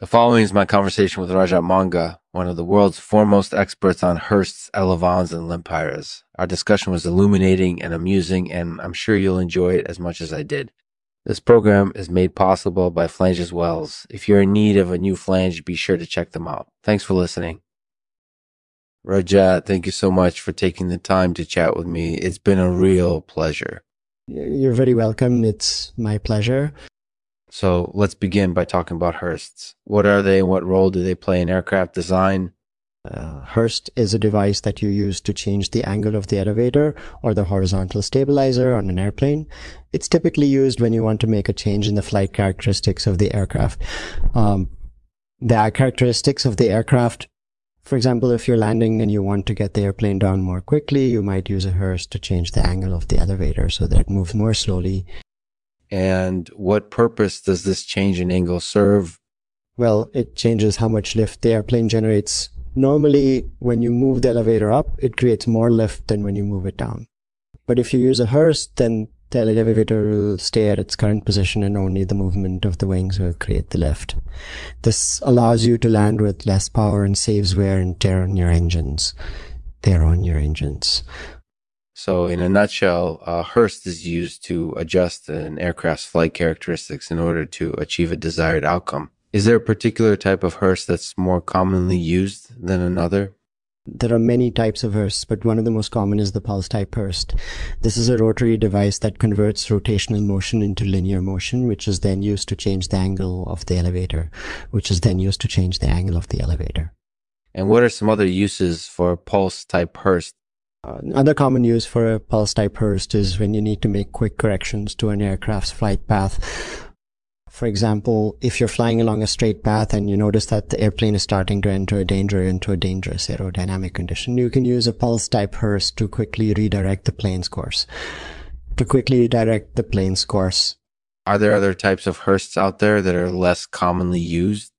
The following is my conversation with Rajat Monga, one of the world's foremost experts on Hursts Elevons, and Lempiras. Our discussion was illuminating and amusing, and I'm sure you'll enjoy it as much as I did. This program is made possible by Flanges Wells. If you're in need of a new flange, be sure to check them out. Thanks for listening. Rajat, thank you so much for taking the time to chat with me. It's been a real pleasure. You're very welcome. It's my pleasure. So let's begin by talking about Hursts. What are they and what role do they play in aircraft design? Uh, Hurst is a device that you use to change the angle of the elevator or the horizontal stabilizer on an airplane. It's typically used when you want to make a change in the flight characteristics of the aircraft. Um, the characteristics of the aircraft, for example, if you're landing and you want to get the airplane down more quickly, you might use a Hurst to change the angle of the elevator so that it moves more slowly and what purpose does this change in angle serve? Well, it changes how much lift the airplane generates. Normally, when you move the elevator up, it creates more lift than when you move it down. But if you use a Hurst, then the elevator will stay at its current position and only the movement of the wings will create the lift. This allows you to land with less power and saves wear and tear on your engines. Tear on your engines. So, in a nutshell, uh, Hurst is used to adjust an aircraft's flight characteristics in order to achieve a desired outcome. Is there a particular type of Hurst that's more commonly used than another? There are many types of Hursts, but one of the most common is the pulse type Hurst. This is a rotary device that converts rotational motion into linear motion, which is then used to change the angle of the elevator, which is then used to change the angle of the elevator. And what are some other uses for pulse type Hurst Uh, another common use for a pulse type Hurst is when you need to make quick corrections to an aircraft's flight path. For example, if you're flying along a straight path and you notice that the airplane is starting to enter a danger into a dangerous aerodynamic condition, you can use a pulse type Hurst to quickly redirect the plane's course. To quickly redirect the plane's course. Are there other types of Hursts out there that are less commonly used?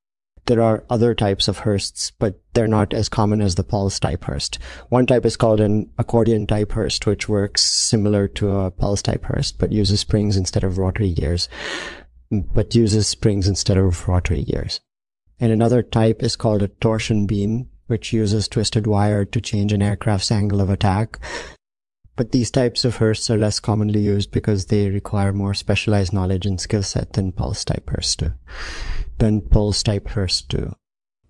There are other types of Hursts, but they're not as common as the pulse type Hurst. One type is called an accordion type Hurst, which works similar to a pulse type Hurst, but uses springs instead of rotary gears, but uses springs instead of rotary gears. And another type is called a torsion beam, which uses twisted wire to change an aircraft's angle of attack. But these types of Hursts are less commonly used because they require more specialized knowledge and skill set than pulse type Hurst do than pulse type Hurst do.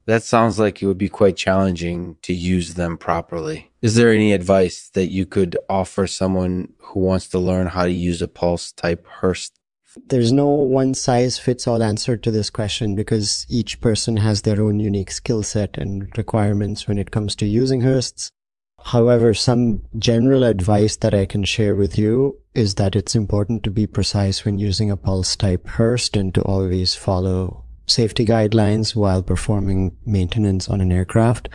That sounds like it would be quite challenging to use them properly. Is there any advice that you could offer someone who wants to learn how to use a pulse type Hurst? There's no one size fits all answer to this question because each person has their own unique skill set and requirements when it comes to using Hursts. However, some general advice that I can share with you is that it's important to be precise when using a pulse type Hurst and to always follow safety guidelines while performing maintenance on an aircraft.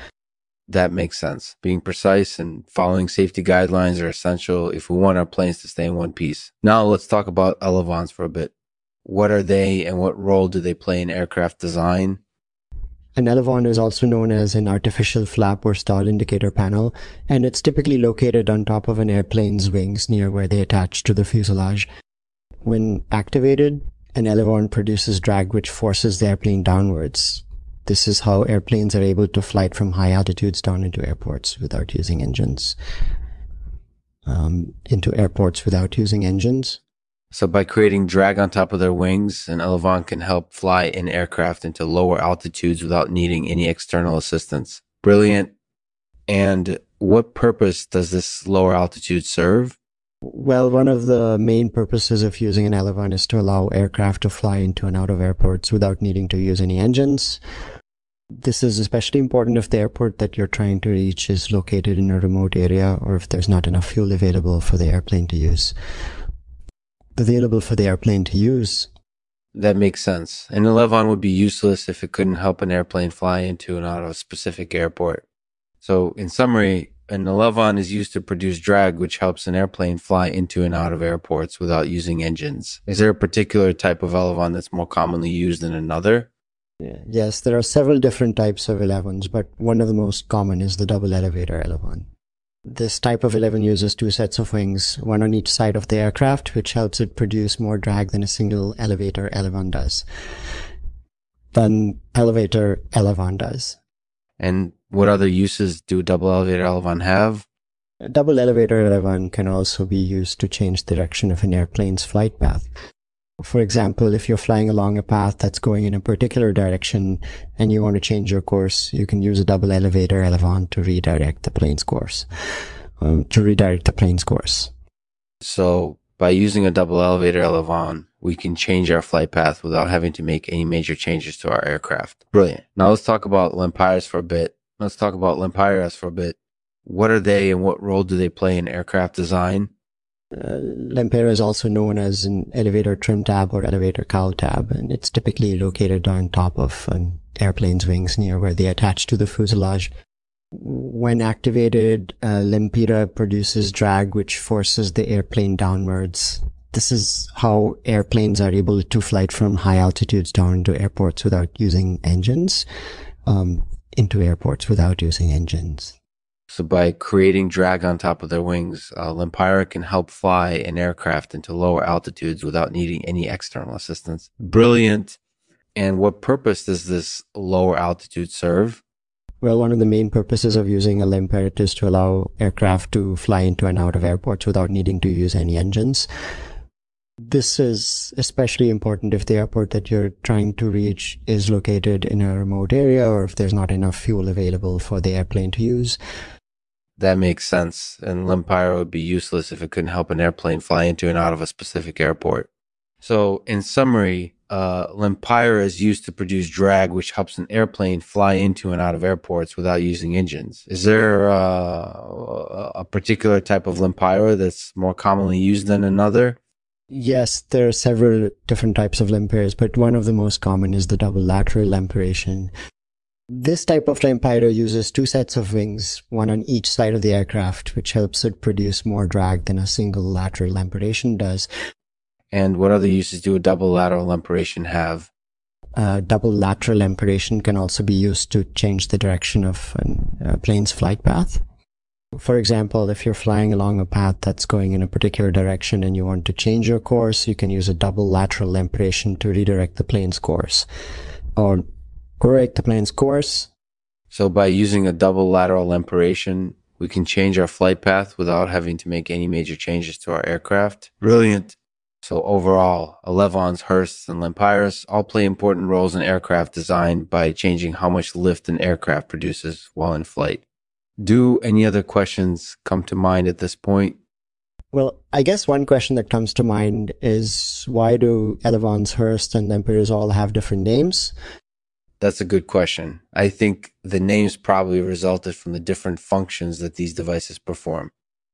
That makes sense. Being precise and following safety guidelines are essential if we want our planes to stay in one piece. Now let's talk about elevons for a bit. What are they and what role do they play in aircraft design? An elevon is also known as an artificial flap or stall indicator panel, and it's typically located on top of an airplane's wings near where they attach to the fuselage. When activated, an elevon produces drag which forces the airplane downwards. This is how airplanes are able to fly from high altitudes down into airports without using engines. Um, into airports without using engines. So by creating drag on top of their wings, an elevon can help fly an aircraft into lower altitudes without needing any external assistance. Brilliant. And what purpose does this lower altitude serve? Well, one of the main purposes of using an elevon is to allow aircraft to fly into and out of airports without needing to use any engines. This is especially important if the airport that you're trying to reach is located in a remote area or if there's not enough fuel available for the airplane to use. Available for the airplane to use. That makes sense. An elevon would be useless if it couldn't help an airplane fly into and out of a specific airport. So, in summary, an elevon is used to produce drag, which helps an airplane fly into and out of airports without using engines. Is there a particular type of elevon that's more commonly used than another? Yes, there are several different types of elevons, but one of the most common is the double elevator elevon. This type of elevon uses two sets of wings, one on each side of the aircraft, which helps it produce more drag than a single elevator elevon does. than elevator Elevon does. And what other uses do double elevator Elevon have? A double elevator Elevon can also be used to change the direction of an airplane's flight path. For example, if you're flying along a path that's going in a particular direction and you want to change your course, you can use a double elevator Elevon to redirect the plane's course, um, to redirect the plane's course. So by using a double elevator Elevon, we can change our flight path without having to make any major changes to our aircraft. Brilliant. Now let's talk about Lempiras for a bit. Let's talk about Lempiras for a bit. What are they and what role do they play in aircraft design? Uh, Lempira is also known as an elevator trim tab or elevator cowl tab, and it's typically located on top of an airplane's wings near where they attach to the fuselage. When activated, uh, Lempira produces drag which forces the airplane downwards. This is how airplanes are able to fly from high altitudes down to airports without using engines, um, into airports without using engines. So by creating drag on top of their wings, uh, Lempira can help fly an aircraft into lower altitudes without needing any external assistance. Brilliant. And what purpose does this lower altitude serve? Well, one of the main purposes of using a Lempira is to allow aircraft to fly into and out of airports without needing to use any engines. This is especially important if the airport that you're trying to reach is located in a remote area or if there's not enough fuel available for the airplane to use. That makes sense. And Lempira would be useless if it couldn't help an airplane fly into and out of a specific airport. So, in summary, uh, is used to produce drag, which helps an airplane fly into and out of airports without using engines. Is there uh, a particular type of Lempira that's more commonly used than another? Yes, there are several different types of lempiras, but one of the most common is the double lateral lempiration. This type of Lempira uses two sets of wings, one on each side of the aircraft, which helps it produce more drag than a single lateral lempiration does. And what other uses do a double lateral lempiration have? Uh, double lateral lempiration can also be used to change the direction of a plane's flight path. For example, if you're flying along a path that's going in a particular direction and you want to change your course, you can use a double lateral lempiration to redirect the plane's course. Or correct the plane's course. So by using a double lateral lempiration, we can change our flight path without having to make any major changes to our aircraft. Brilliant. So overall, Elevons, Hursts, and Lempiras all play important roles in aircraft design by changing how much lift an aircraft produces while in flight. Do any other questions come to mind at this point? Well, I guess one question that comes to mind is why do Elevons, Hurst, and Lempiras all have different names? That's a good question. I think the names probably resulted from the different functions that these devices perform.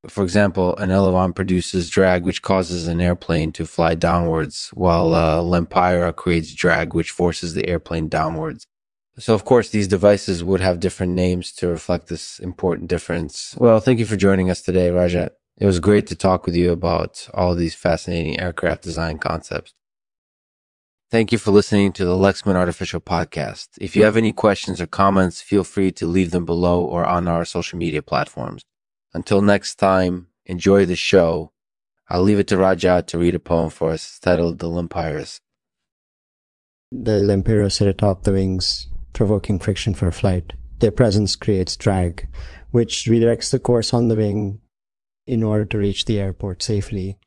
For example, an Elevon produces drag, which causes an airplane to fly downwards, while uh, Lempira creates drag, which forces the airplane downwards. So, of course, these devices would have different names to reflect this important difference. Well, thank you for joining us today, Rajat. It was great to talk with you about all these fascinating aircraft design concepts. Thank you for listening to the Lexman Artificial Podcast. If you have any questions or comments, feel free to leave them below or on our social media platforms. Until next time, enjoy the show. I'll leave it to Rajat to read a poem for us titled The Lempiras. The Lempira sit atop the wings, provoking friction for flight. Their presence creates drag, which redirects the course on the wing in order to reach the airport safely.